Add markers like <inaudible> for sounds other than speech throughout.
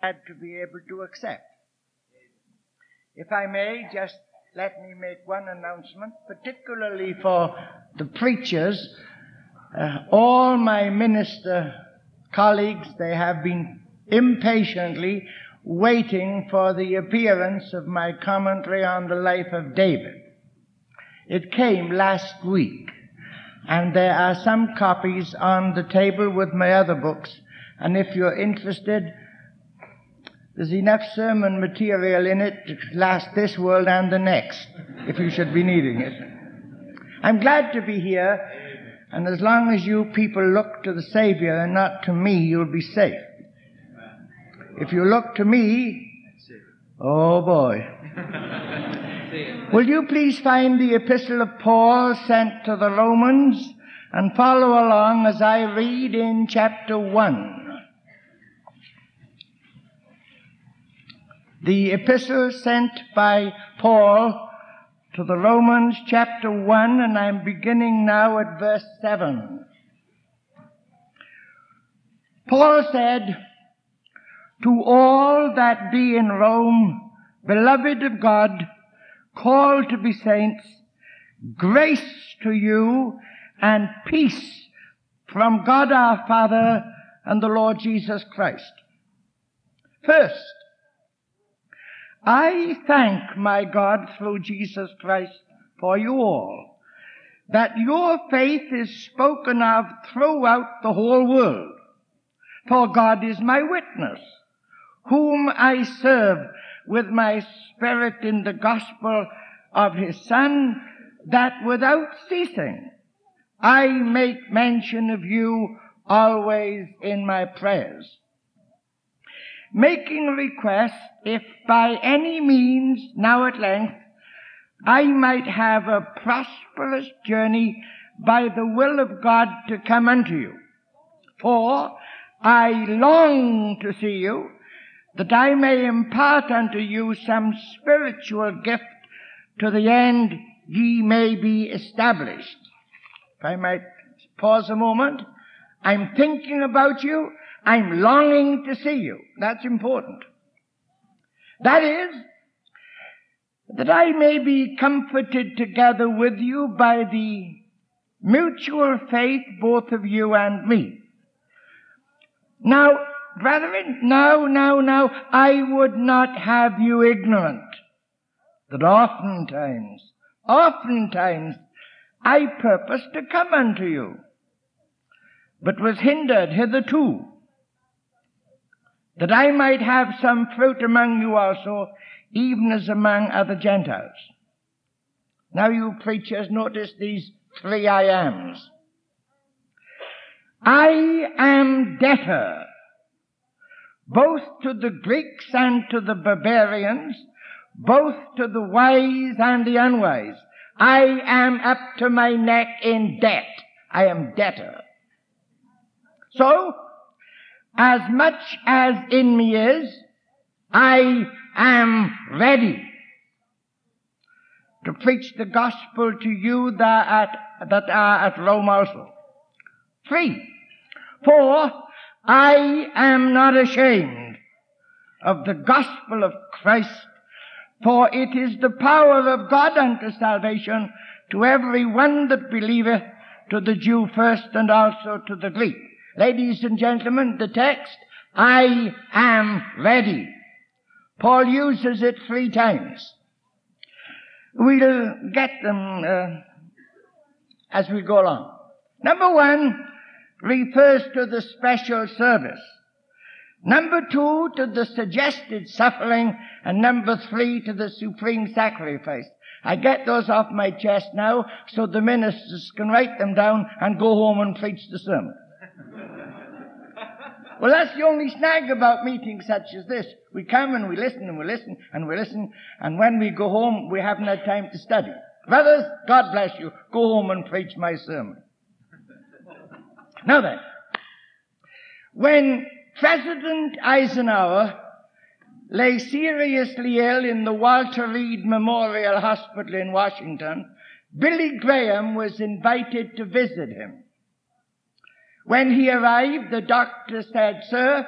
glad to be able to accept. If I may, just let me make one announcement, particularly for the preachers. Uh, all my minister colleagues, they have been impatiently waiting for the appearance of my commentary on the life of David. It came last week, and there are some copies on the table with my other books, and if you're interested, there's enough sermon material in it to last this world and the next, if you should be needing it. I'm glad to be here, and as long as you people look to the Savior and not to me, you'll be safe. If you look to me, oh boy. Will you please find the epistle of Paul sent to the Romans and follow along as I read in chapter 1. The epistle sent by Paul to the Romans chapter 1 and I'm beginning now at verse 7. Paul said, To all that be in Rome, beloved of God, called to be saints, grace to you and peace from God our Father and the Lord Jesus Christ. First, I thank my God through Jesus Christ for you all, that your faith is spoken of throughout the whole world. For God is my witness, whom I serve with my spirit in the gospel of his Son, that without ceasing I make mention of you always in my prayers making request if by any means now at length I might have a prosperous journey by the will of God to come unto you. For I long to see you, that I may impart unto you some spiritual gift to the end ye may be established. If I might pause a moment, I'm thinking about you I'm longing to see you. That's important. That is, that I may be comforted together with you by the mutual faith both of you and me. Now, brethren, now, now, now, I would not have you ignorant that oftentimes, oftentimes, I purposed to come unto you, but was hindered hitherto that I might have some fruit among you also, even as among other Gentiles. Now you preachers notice these three I ams. I am debtor both to the Greeks and to the barbarians, both to the wise and the unwise. I am up to my neck in debt. I am debtor. So, as much as in me is, I am ready to preach the gospel to you that, at, that are at Rome also. Three. For I am not ashamed of the gospel of Christ, for it is the power of God unto salvation to every one that believeth, to the Jew first and also to the Greek. Ladies and gentlemen, the text, I am ready. Paul uses it three times. We'll get them uh, as we go along. Number one refers to the special service. Number two to the suggested suffering, and number three to the supreme sacrifice. I get those off my chest now so the ministers can write them down and go home and preach the sermon. <laughs> Well, that's the only snag about meetings such as this. We come and we listen and we listen and we listen, and when we go home, we haven't had time to study. Brothers, God bless you. Go home and preach my sermon. now then, when President Eisenhower lay seriously ill in the Walter Reed Memorial Hospital in Washington, Billy Graham was invited to visit him. When he arrived, the doctor said, Sir,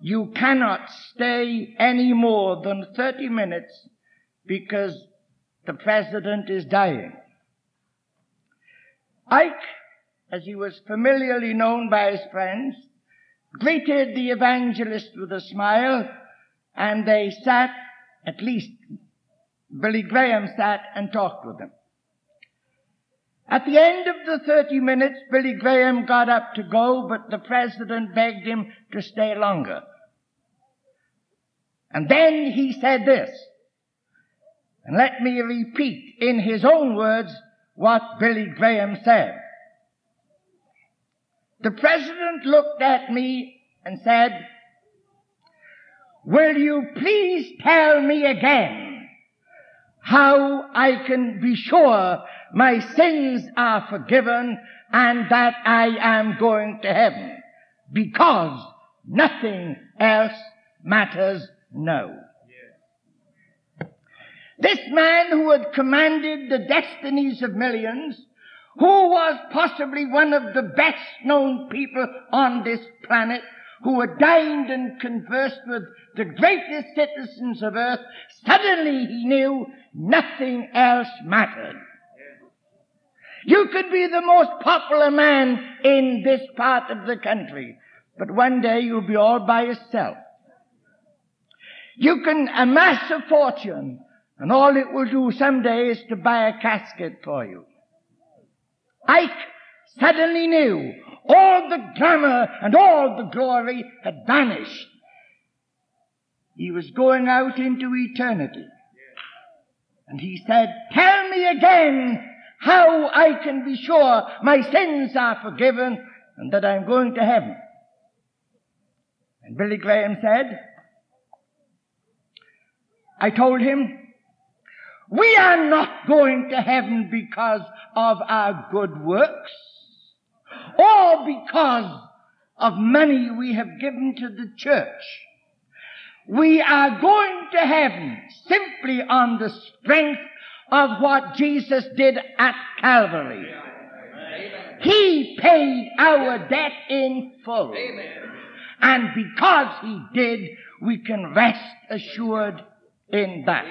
you cannot stay any more than 30 minutes because the president is dying. Ike, as he was familiarly known by his friends, greeted the evangelist with a smile and they sat, at least Billy Graham sat and talked with him. At the end of the 30 minutes, Billy Graham got up to go, but the president begged him to stay longer. And then he said this, and let me repeat in his own words what Billy Graham said. The president looked at me and said, will you please tell me again how I can be sure my sins are forgiven and that I am going to heaven? Because nothing else matters now. This man who had commanded the destinies of millions, who was possibly one of the best known people on this planet, who had dined and conversed with the greatest citizens of earth, suddenly he knew nothing else mattered. You could be the most popular man in this part of the country, but one day you'll be all by yourself. You can amass a fortune, and all it will do someday is to buy a casket for you. Ike suddenly knew all the glamour and all the glory had vanished. He was going out into eternity. And he said, tell me again how I can be sure my sins are forgiven and that I'm going to heaven. And Billy Graham said, I told him, we are not going to heaven because of our good works or because of money we have given to the church. We are going to heaven simply on the strength of what Jesus did at Calvary. He paid our debt in full. And because He did, we can rest assured in that.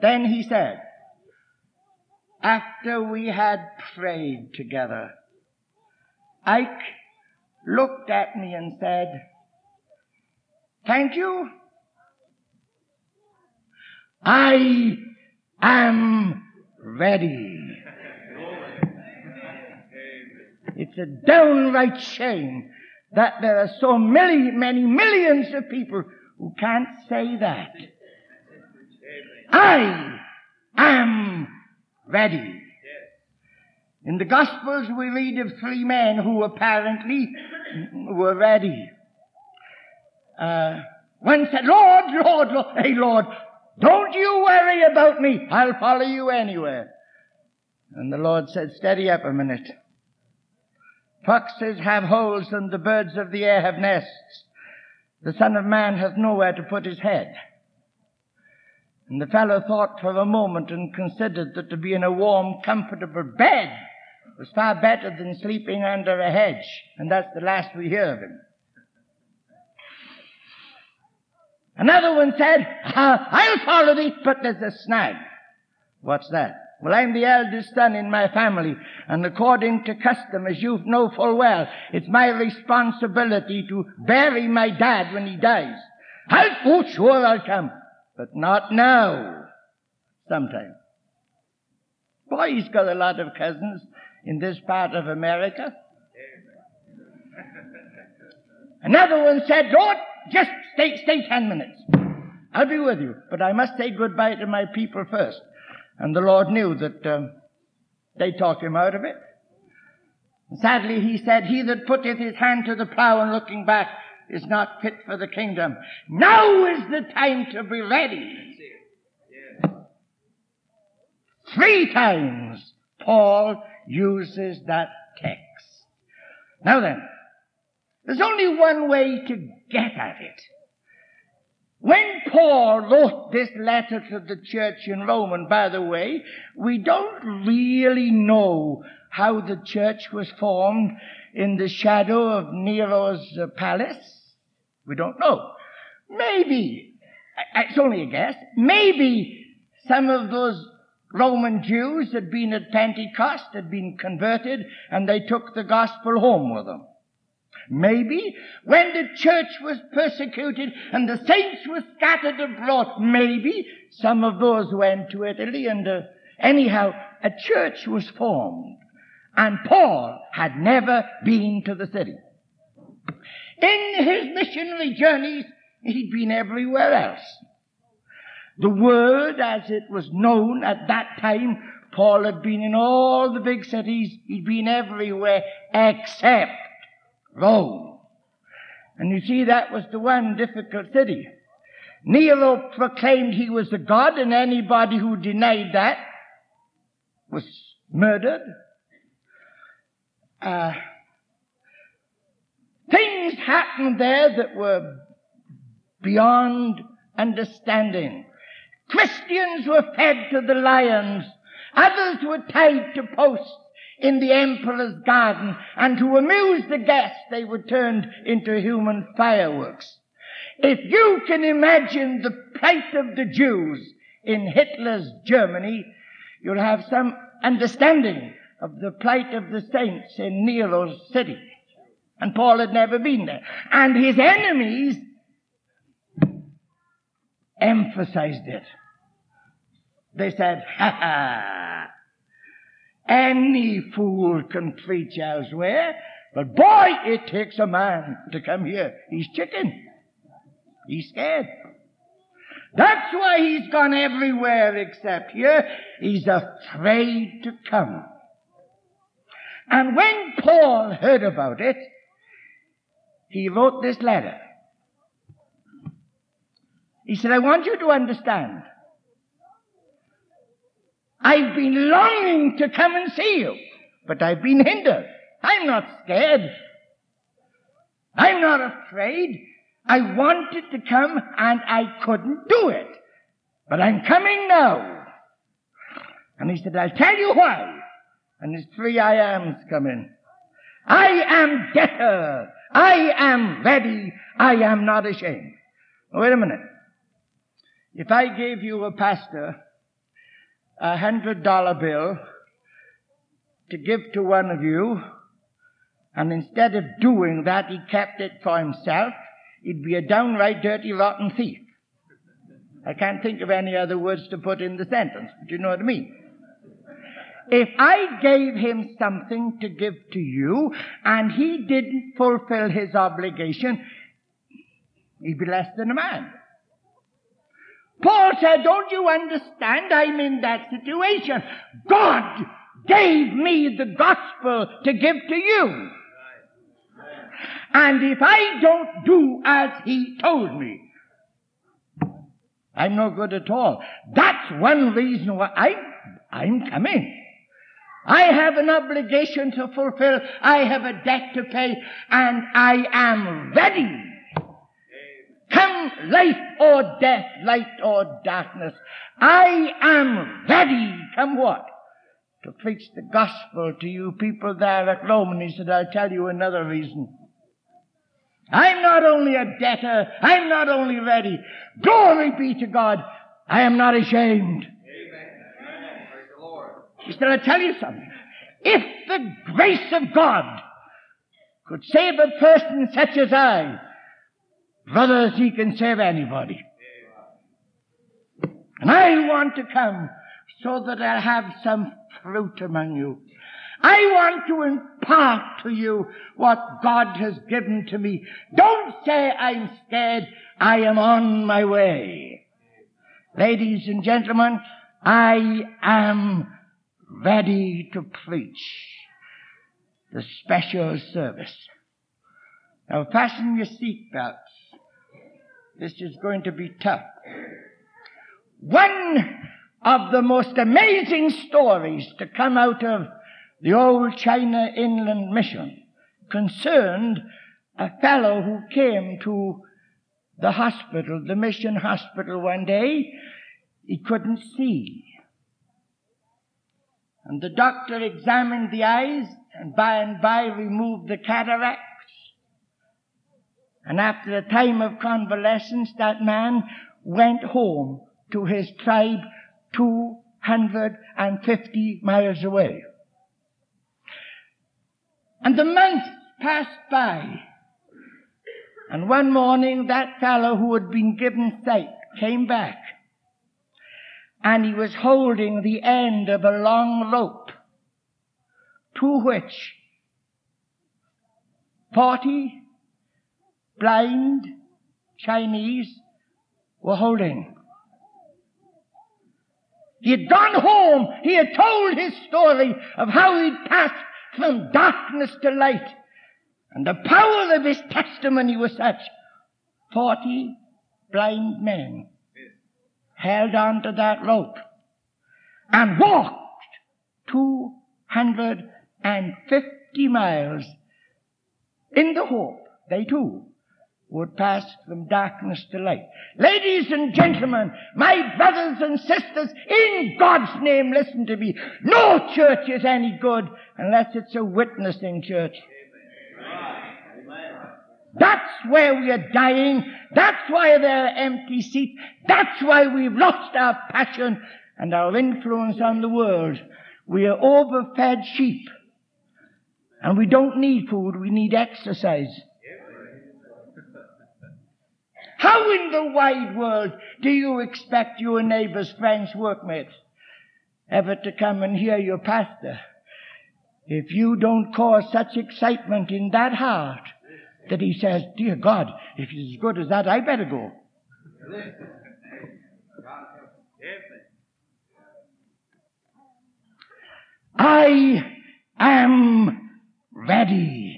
Then He said, after we had prayed together, Ike looked at me and said, Thank you. I am ready. It's a downright shame that there are so many, many millions of people who can't say that. I am ready. In the Gospels we read of three men who apparently were ready. Uh, one said, Lord, Lord, Lord, hey Lord, don't you worry about me. I'll follow you anywhere. And the Lord said, steady up a minute. Foxes have holes and the birds of the air have nests. The Son of Man hath nowhere to put his head. And the fellow thought for a moment and considered that to be in a warm, comfortable bed was far better than sleeping under a hedge. And that's the last we hear of him. Another one said, I'll follow thee, but there's a snag. What's that? Well, I'm the eldest son in my family, and according to custom, as you know full well, it's my responsibility to bury my dad when he dies. I'll, oh, sure I'll come. But not now. Sometime. Boy, he's got a lot of cousins in this part of America. <laughs> Another one said, Lord, just stay, stay ten minutes. I'll be with you, but I must say goodbye to my people first. And the Lord knew that um, they talked him out of it. Sadly, he said, He that putteth his hand to the plow and looking back is not fit for the kingdom. Now is the time to be ready. Three times Paul uses that text. Now then, there's only one way to get at it. When Paul wrote this letter to the church in Rome, and by the way, we don't really know how the church was formed in the shadow of Nero's palace? We don't know. Maybe, it's only a guess, maybe some of those Roman Jews had been at Pentecost, had been converted, and they took the gospel home with them. Maybe when the church was persecuted and the saints were scattered abroad, maybe some of those went to Italy and uh, anyhow a church was formed. And Paul had never been to the city. In his missionary journeys, he'd been everywhere else. The word as it was known at that time, Paul had been in all the big cities, he'd been everywhere except Rome. And you see, that was the one difficult city. Nero proclaimed he was a god, and anybody who denied that was murdered. Uh, things happened there that were beyond understanding. Christians were fed to the lions. Others were tied to posts in the emperor's garden, and to amuse the guests, they were turned into human fireworks. If you can imagine the plight of the Jews in Hitler's Germany, you'll have some understanding of the plight of the saints in Nero's city. And Paul had never been there. And his enemies emphasized it. They said, ha ha, any fool can preach elsewhere, but boy, it takes a man to come here. He's chicken. He's scared. That's why he's gone everywhere except here. He's afraid to come. And when Paul heard about it, he wrote this letter. He said, I want you to understand I've been longing to come and see you, but I've been hindered. I'm not scared. I'm not afraid. I wanted to come and I couldn't do it. But I'm coming now. And he said, I'll tell you why. And his three I ams come in. I am debtor. I am ready. I am not ashamed. Wait a minute. If I gave you a pastor a hundred dollar bill to give to one of you, and instead of doing that, he kept it for himself, he'd be a downright dirty, rotten thief. I can't think of any other words to put in the sentence, but you know what I mean. If I gave him something to give to you, and he didn't fulfill his obligation, he'd be less than a man. Paul said, don't you understand? I'm in that situation. God gave me the gospel to give to you. And if I don't do as he told me, I'm no good at all. That's one reason why I, I'm coming. I have an obligation to fulfill. I have a debt to pay and I am ready Come life or death, light or darkness. I am ready. Come what? To preach the gospel to you people there at Rome. And he said, I'll tell you another reason. I'm not only a debtor, I'm not only ready. Glory be to God. I am not ashamed. Amen. He said, I'll tell you something. If the grace of God could save a person such as I, Brothers, he can save anybody. And I want to come so that I'll have some fruit among you. I want to impart to you what God has given to me. Don't say I'm scared. I am on my way. Ladies and gentlemen, I am ready to preach the special service. Now fasten your seatbelts. This is going to be tough. One of the most amazing stories to come out of the old China Inland Mission concerned a fellow who came to the hospital, the mission hospital one day. He couldn't see. And the doctor examined the eyes and by and by removed the cataracts. And after a time of convalescence, that man went home to his tribe 250 miles away. And the months passed by. And one morning that fellow who had been given sight came back. And he was holding the end of a long rope to which forty blind Chinese were holding. He had gone home. He had told his story of how he'd passed from darkness to light. And the power of his testimony was such. Forty blind men held on to that rope and walked 250 miles in the hope they too would pass from darkness to light. Ladies and gentlemen, my brothers and sisters, in God's name, listen to me. No church is any good unless it's a witnessing church. That's where we are dying. That's why there are empty seats. That's why we've lost our passion and our influence on the world. We are overfed sheep. And we don't need food, we need exercise. How in the wide world do you expect your neighbors, friends, workmates ever to come and hear your pastor if you don't cause such excitement in that heart that he says, Dear God, if he's as good as that, I better go. I am ready.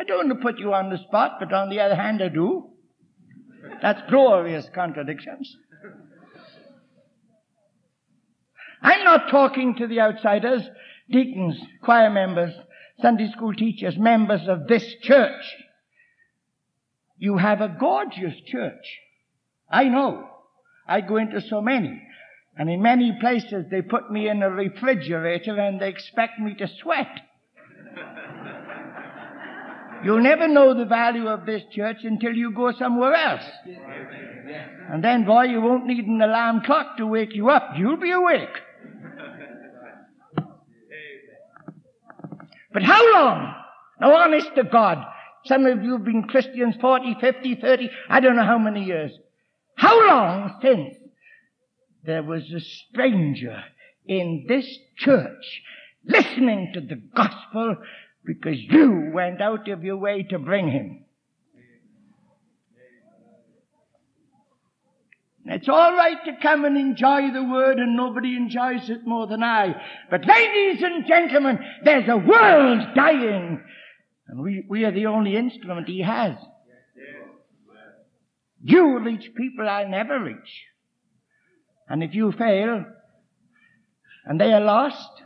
I don't want to put you on the spot, but on the other hand, I do. That's glorious contradictions. I'm not talking to the outsiders, deacons, choir members, Sunday school teachers, members of this church. You have a gorgeous church. I know. I go into so many. And in many places they put me in a refrigerator and they expect me to sweat. You'll never know the value of this church until you go somewhere else. And then, boy, you won't need an alarm clock to wake you up. You'll be awake. But how long? Now, honest to God, some of you have been Christians 40, 50, 30, I don't know how many years. How long since there was a stranger in this church listening to the gospel because you went out of your way to bring him. It's all right to come and enjoy the word and nobody enjoys it more than I. But ladies and gentlemen, there's a world dying. And we, we are the only instrument he has. You reach people I'll never reach. And if you fail, and they are lost,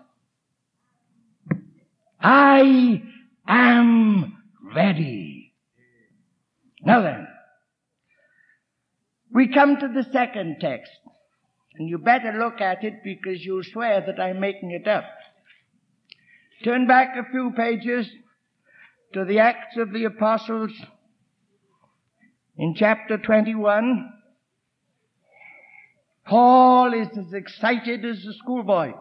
I am ready. Now then, we come to the second text. And you better look at it because you'll swear that I'm making it up. Turn back a few pages to the Acts of the Apostles in chapter 21. Paul is as excited as a schoolboy.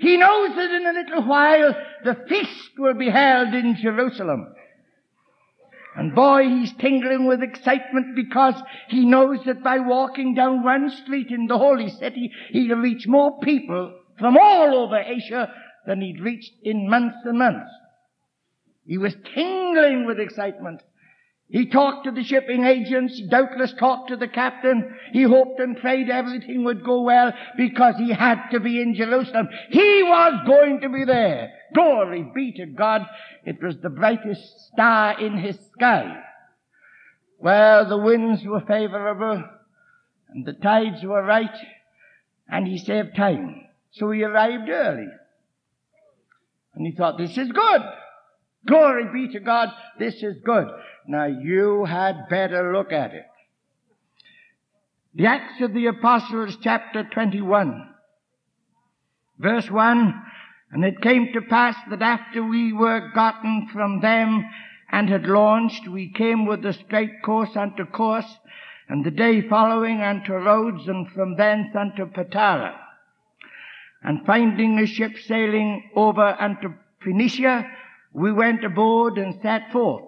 He knows that in a little while the feast will be held in Jerusalem. And boy, he's tingling with excitement because he knows that by walking down one street in the holy city, he'll reach more people from all over Asia than he'd reached in months and months. He was tingling with excitement. He talked to the shipping agents, doubtless talked to the captain. He hoped and prayed everything would go well because he had to be in Jerusalem. He was going to be there. Glory be to God. It was the brightest star in his sky. Well, the winds were favorable and the tides were right and he saved time. So he arrived early. And he thought, this is good. Glory be to God. This is good. Now you had better look at it. The Acts of the Apostles, chapter 21, verse 1. And it came to pass that after we were gotten from them and had launched, we came with a straight course unto Kos, and the day following unto Rhodes, and from thence unto Patara. And finding a ship sailing over unto Phoenicia, we went aboard and set forth.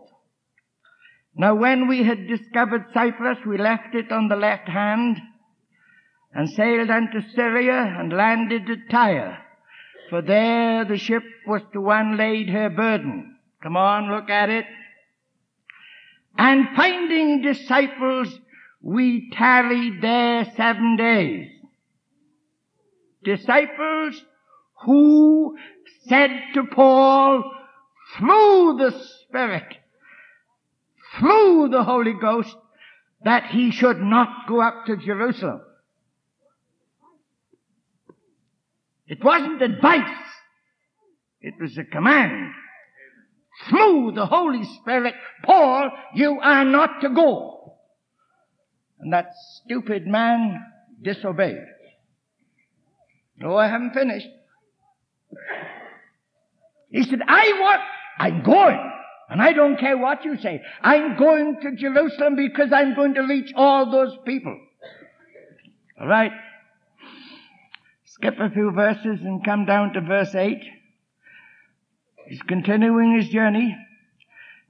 Now when we had discovered Cyprus, we left it on the left hand, and sailed unto Syria, and landed at Tyre. For there the ship was to unlade her burden. Come on, look at it. And finding disciples, we tarried there seven days. Disciples who said to Paul through the Spirit, through the Holy Ghost, that he should not go up to Jerusalem. It wasn't advice. It was a command. Through the Holy Spirit, Paul, you are not to go. And that stupid man disobeyed. No, I haven't finished. He said, I want, I'm going. And I don't care what you say. I'm going to Jerusalem because I'm going to reach all those people. All right skip a few verses and come down to verse 8. He's continuing his journey.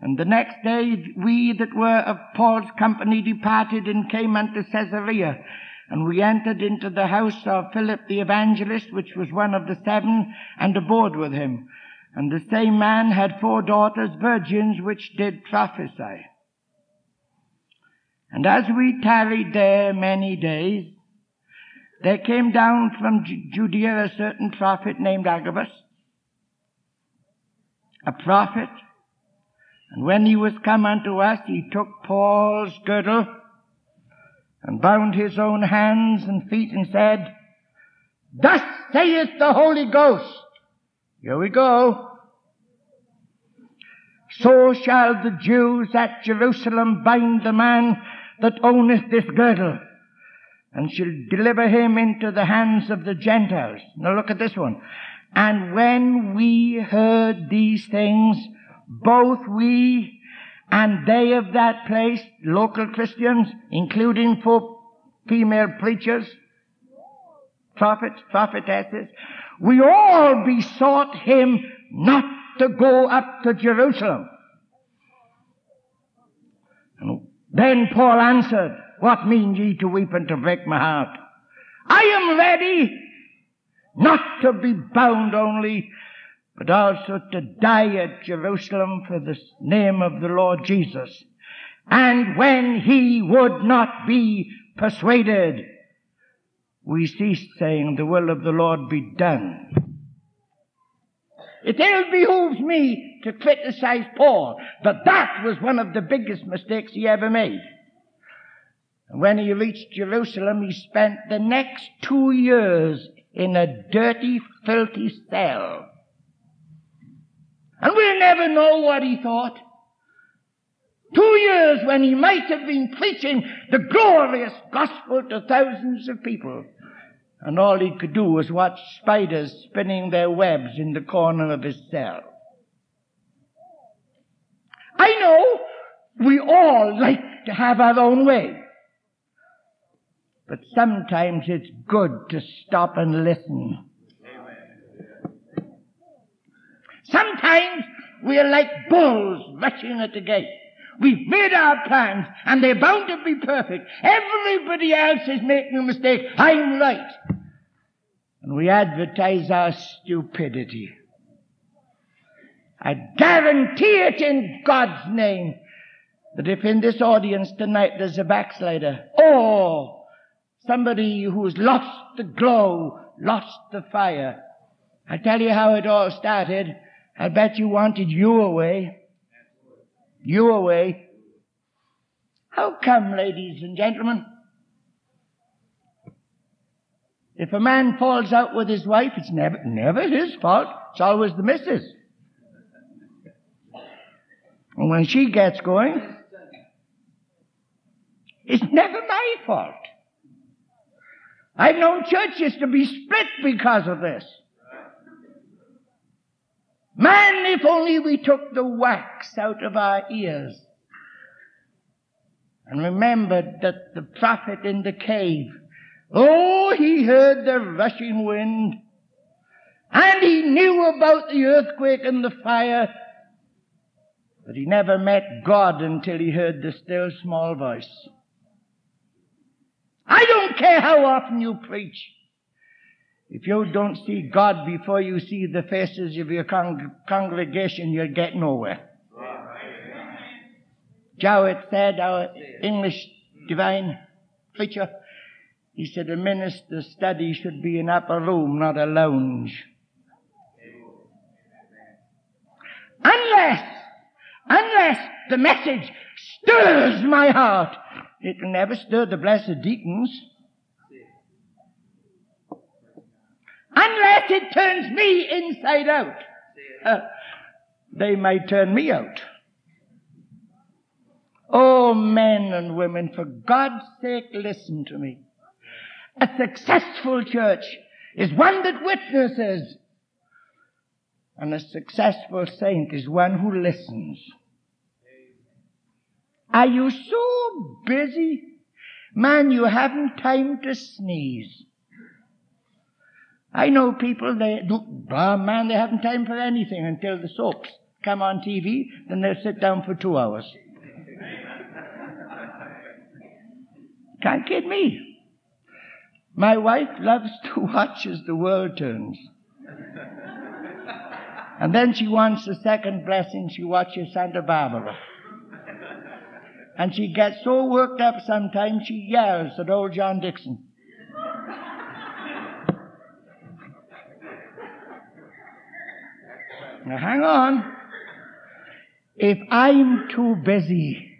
And the next day we that were of Paul's company departed and came unto Caesarea. And we entered into the house of Philip the evangelist, which was one of the seven, and abode with him. And the same man had four daughters, virgins, which did prophesy. And as we tarried there many days, there came down from Judea a certain prophet named Agabus, a prophet. And when he was come unto us, he took Paul's girdle and bound his own hands and feet and said, Thus saith the Holy Ghost. Here we go. So shall the Jews at Jerusalem bind the man that owneth this girdle and shall deliver him into the hands of the Gentiles. Now look at this one. And when we heard these things, both we and they of that place, local Christians, including four female preachers, prophets, prophetesses, we all besought him not to go up to Jerusalem. And then Paul answered, what mean ye to weep and to break my heart? I am ready not to be bound only, but also to die at Jerusalem for the name of the Lord Jesus. And when he would not be persuaded, we ceased saying, the will of the Lord be done. It ill behooves me to criticize Paul, but that was one of the biggest mistakes he ever made. When he reached Jerusalem, he spent the next two years in a dirty, filthy cell. And we'll never know what he thought. Two years when he might have been preaching the glorious gospel to thousands of people. And all he could do was watch spiders spinning their webs in the corner of his cell. I know we all like to have our own way. But sometimes it's good to stop and listen. Sometimes we're like bulls rushing at the gate. We've made our plans and they're bound to be perfect. Everybody else is making a mistake. I'm right. And we advertise our stupidity. I guarantee it in God's name that if in this audience tonight there's a backslider, oh, Somebody who's lost the glow, lost the fire. I'll tell you how it all started. I bet you wanted you away. You away. How come, ladies and gentlemen? If a man falls out with his wife, it's never, never his fault. It's always the missus. And when she gets going, it's never my fault. I've known churches to be split because of this. Man, if only we took the wax out of our ears and remembered that the prophet in the cave, oh, he heard the rushing wind and he knew about the earthquake and the fire, but he never met God until he heard the still small voice. I don't care how often you preach. If you don't see God before you see the faces of your con- congregation, you'll get nowhere. Jowett said, our English divine preacher, he said a minister's study should be an upper room, not a lounge. Unless, unless the message stirs my heart, it will never stir the blessed deacons. Unless it turns me inside out. Uh, they might turn me out. Oh, men and women, for God's sake, listen to me. A successful church is one that witnesses. And a successful saint is one who listens. Are you so busy? Man, you haven't time to sneeze. I know people, they do, oh man, they haven't time for anything until the soaps come on TV, then they'll sit down for two hours. Can't kid me. My wife loves to <laughs> watch as the world turns. And then she wants the second blessing, she watches Santa Barbara. And she gets so worked up sometimes she yells at old John Dickson. Now hang on. If I'm too busy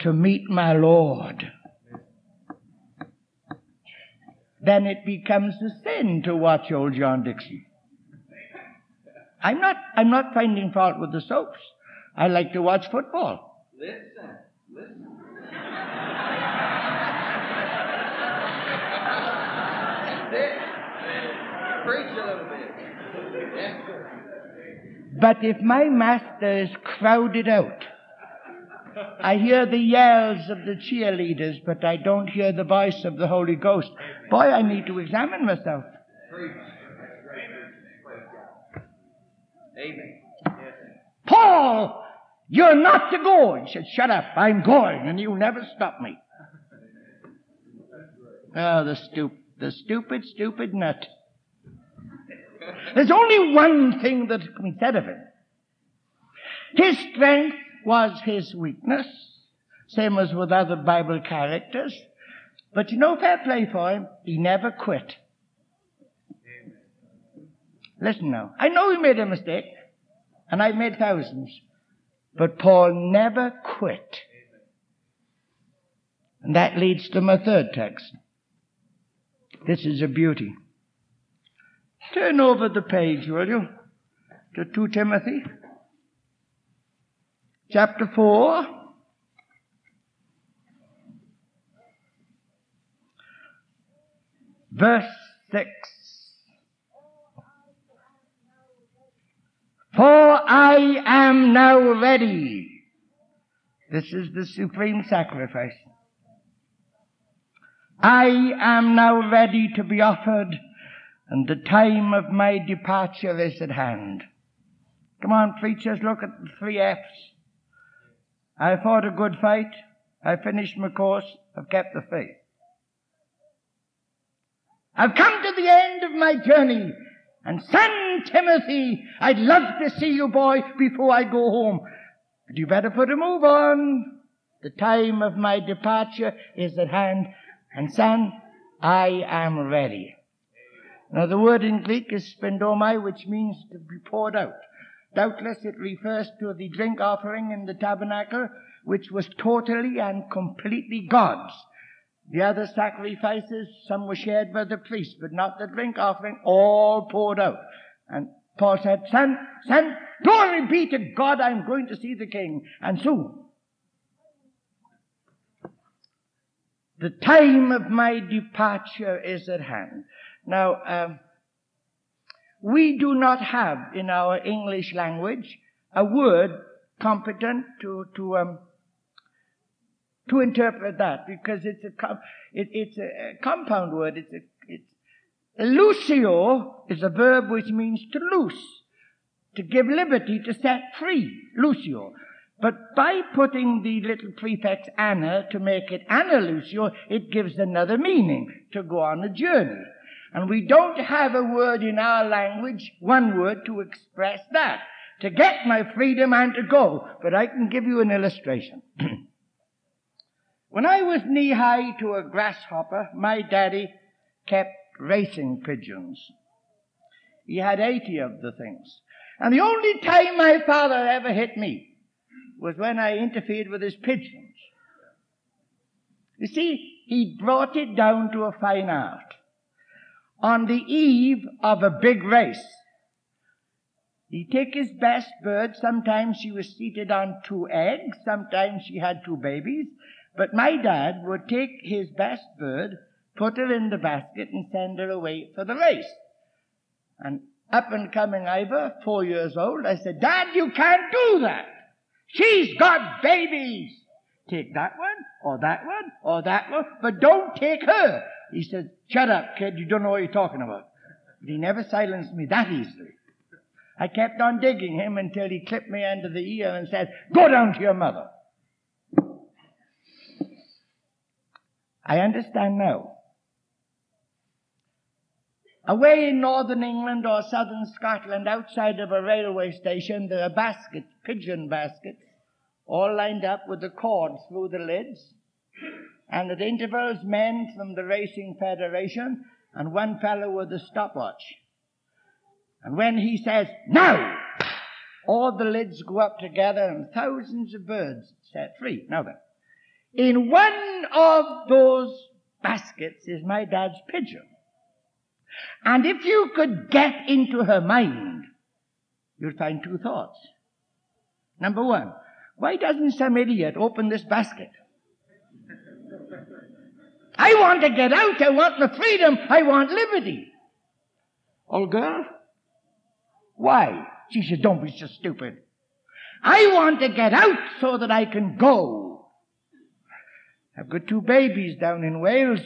to meet my Lord, then it becomes a sin to watch old John Dixon. I'm not, I'm not finding fault with the soaps. I like to watch football. Listen, listen. <laughs> Preach a little bit. Sir. But if my master is crowded out, I hear the yells of the cheerleaders, but I don't hear the voice of the Holy Ghost. Boy, I need to examine myself. Amen. Paul, you're not to go. He said, shut up, I'm going, and you'll never stop me. Oh, the stup- the stupid, stupid nut. There's only one thing that can be said of him. His strength was his weakness, same as with other Bible characters. But you know, fair play for him, he never quit. Listen now, I know he made a mistake, and I've made thousands, but Paul never quit. And that leads to my third text. This is a beauty. Turn over the page, will you, to 2 Timothy, chapter 4. Verse 6. For I am now ready. This is the supreme sacrifice. I am now ready to be offered, and the time of my departure is at hand. Come on, preachers, look at the three F's. I fought a good fight. I finished my course. I've kept the faith. I've come to the end of my journey. And son Timothy, I'd love to see you, boy, before I go home. But you better put a move on. The time of my departure is at hand. And son, I am ready. Now the word in Greek is spendomai, which means to be poured out. Doubtless it refers to the drink offering in the tabernacle, which was totally and completely God's. The other sacrifices, some were shared by the priest, but not the drink offering, all poured out. And Paul said, son, son, glory be to God, I'm going to see the king, and soon. The time of my departure is at hand. Now, um, we do not have in our English language a word competent to, to, um, to interpret that because it's a, it, it's a, compound word. It's a, it's, lucio is a verb which means to loose, to give liberty, to set free. Lucio. But by putting the little prefix Anna to make it Anna Lucio, it gives another meaning to go on a journey. And we don't have a word in our language, one word to express that. To get my freedom and to go. But I can give you an illustration. <clears throat> when I was knee high to a grasshopper, my daddy kept racing pigeons. He had 80 of the things. And the only time my father ever hit me was when I interfered with his pigeons. You see, he brought it down to a fine art. On the eve of a big race, he'd take his best bird. Sometimes she was seated on two eggs. Sometimes she had two babies. But my dad would take his best bird, put her in the basket, and send her away for the race. And up and coming Ivor, four years old, I said, Dad, you can't do that. She's got babies. Take that one, or that one, or that one, but don't take her. He said, shut up, kid, you don't know what you're talking about. But he never silenced me that easily. I kept on digging him until he clipped me under the ear and said, go down to your mother. I understand now. Away in northern England or southern Scotland, outside of a railway station, there are baskets, pigeon baskets, all lined up with the cord through the lids. And at intervals, men from the Racing Federation and one fellow with a stopwatch. And when he says, now, all the lids go up together and thousands of birds set free. Now then, in one of those baskets is my dad's pigeon. And if you could get into her mind, you'd find two thoughts. Number one, why doesn't some idiot open this basket? I want to get out. I want the freedom. I want liberty. Old girl? Why? She said, don't be so stupid. I want to get out so that I can go. I've got two babies down in Wales.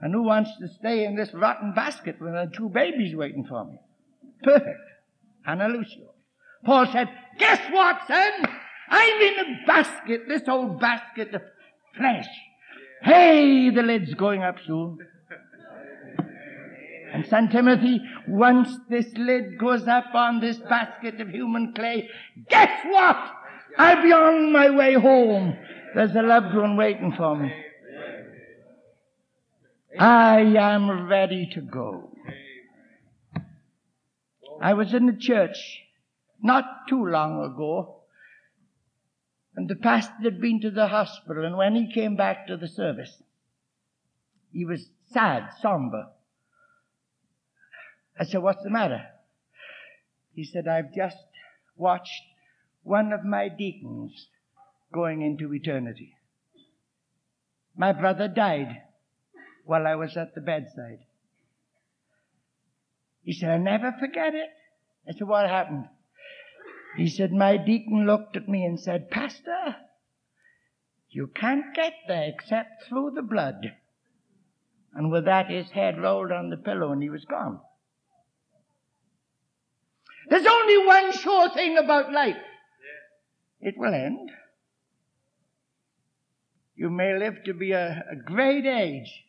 And who wants to stay in this rotten basket when with the two babies waiting for me? Perfect. Anna Lucio. Paul said, guess what, son? I'm in a basket, this old basket of flesh. Hey, the lid's going up soon. And son Timothy, once this lid goes up on this basket of human clay, guess what? I'll be on my way home. There's a loved one waiting for me. I am ready to go. I was in the church not too long ago, and the pastor had been to the hospital, and when he came back to the service, he was sad, somber. I said, What's the matter? He said, I've just watched one of my deacons going into eternity. My brother died while I was at the bedside. He said, I'll never forget it. I said, what happened? He said, my deacon looked at me and said, Pastor, you can't get there except through the blood. And with that, his head rolled on the pillow and he was gone. There's only one sure thing about life. It will end. You may live to be a, a great age,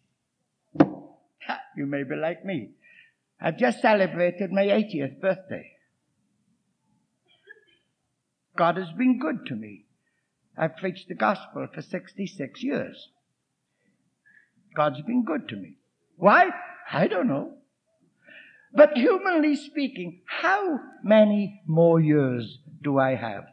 you may be like me. I've just celebrated my 80th birthday. God has been good to me. I've preached the gospel for 66 years. God's been good to me. Why? I don't know. But humanly speaking, how many more years do I have?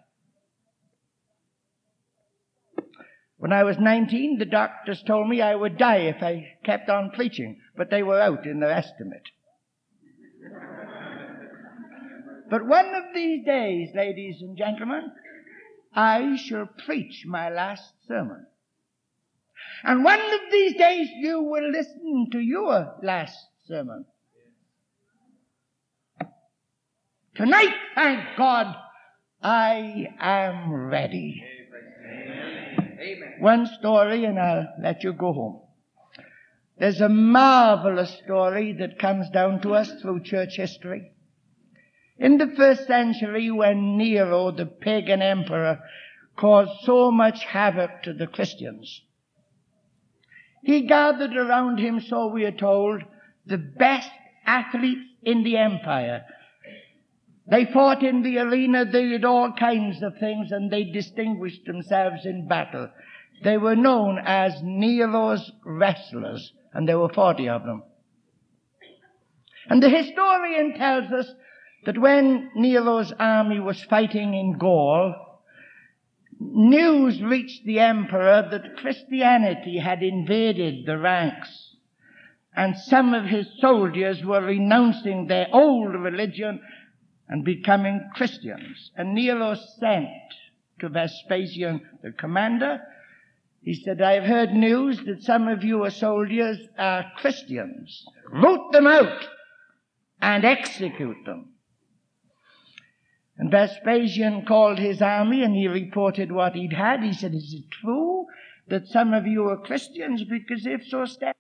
When I was 19, the doctors told me I would die if I kept on preaching, but they were out in their estimate. But one of these days, ladies and gentlemen, I shall preach my last sermon. And one of these days you will listen to your last sermon. Tonight, thank God, I am ready. Amen. One story and I'll let you go home. There's a marvelous story that comes down to us through church history. In the first century when Nero, the pagan emperor, caused so much havoc to the Christians, he gathered around him, so we are told, the best athletes in the empire. They fought in the arena, they did all kinds of things, and they distinguished themselves in battle. They were known as Nero's wrestlers, and there were 40 of them. And the historian tells us that when Nero's army was fighting in Gaul, news reached the emperor that Christianity had invaded the ranks and some of his soldiers were renouncing their old religion and becoming Christians. And Nero sent to Vespasian, the commander, he said, I've heard news that some of your soldiers are Christians. Root them out and execute them. And Vespasian called his army and he reported what he'd had. He said, Is it true that some of you are Christians? Because if so, step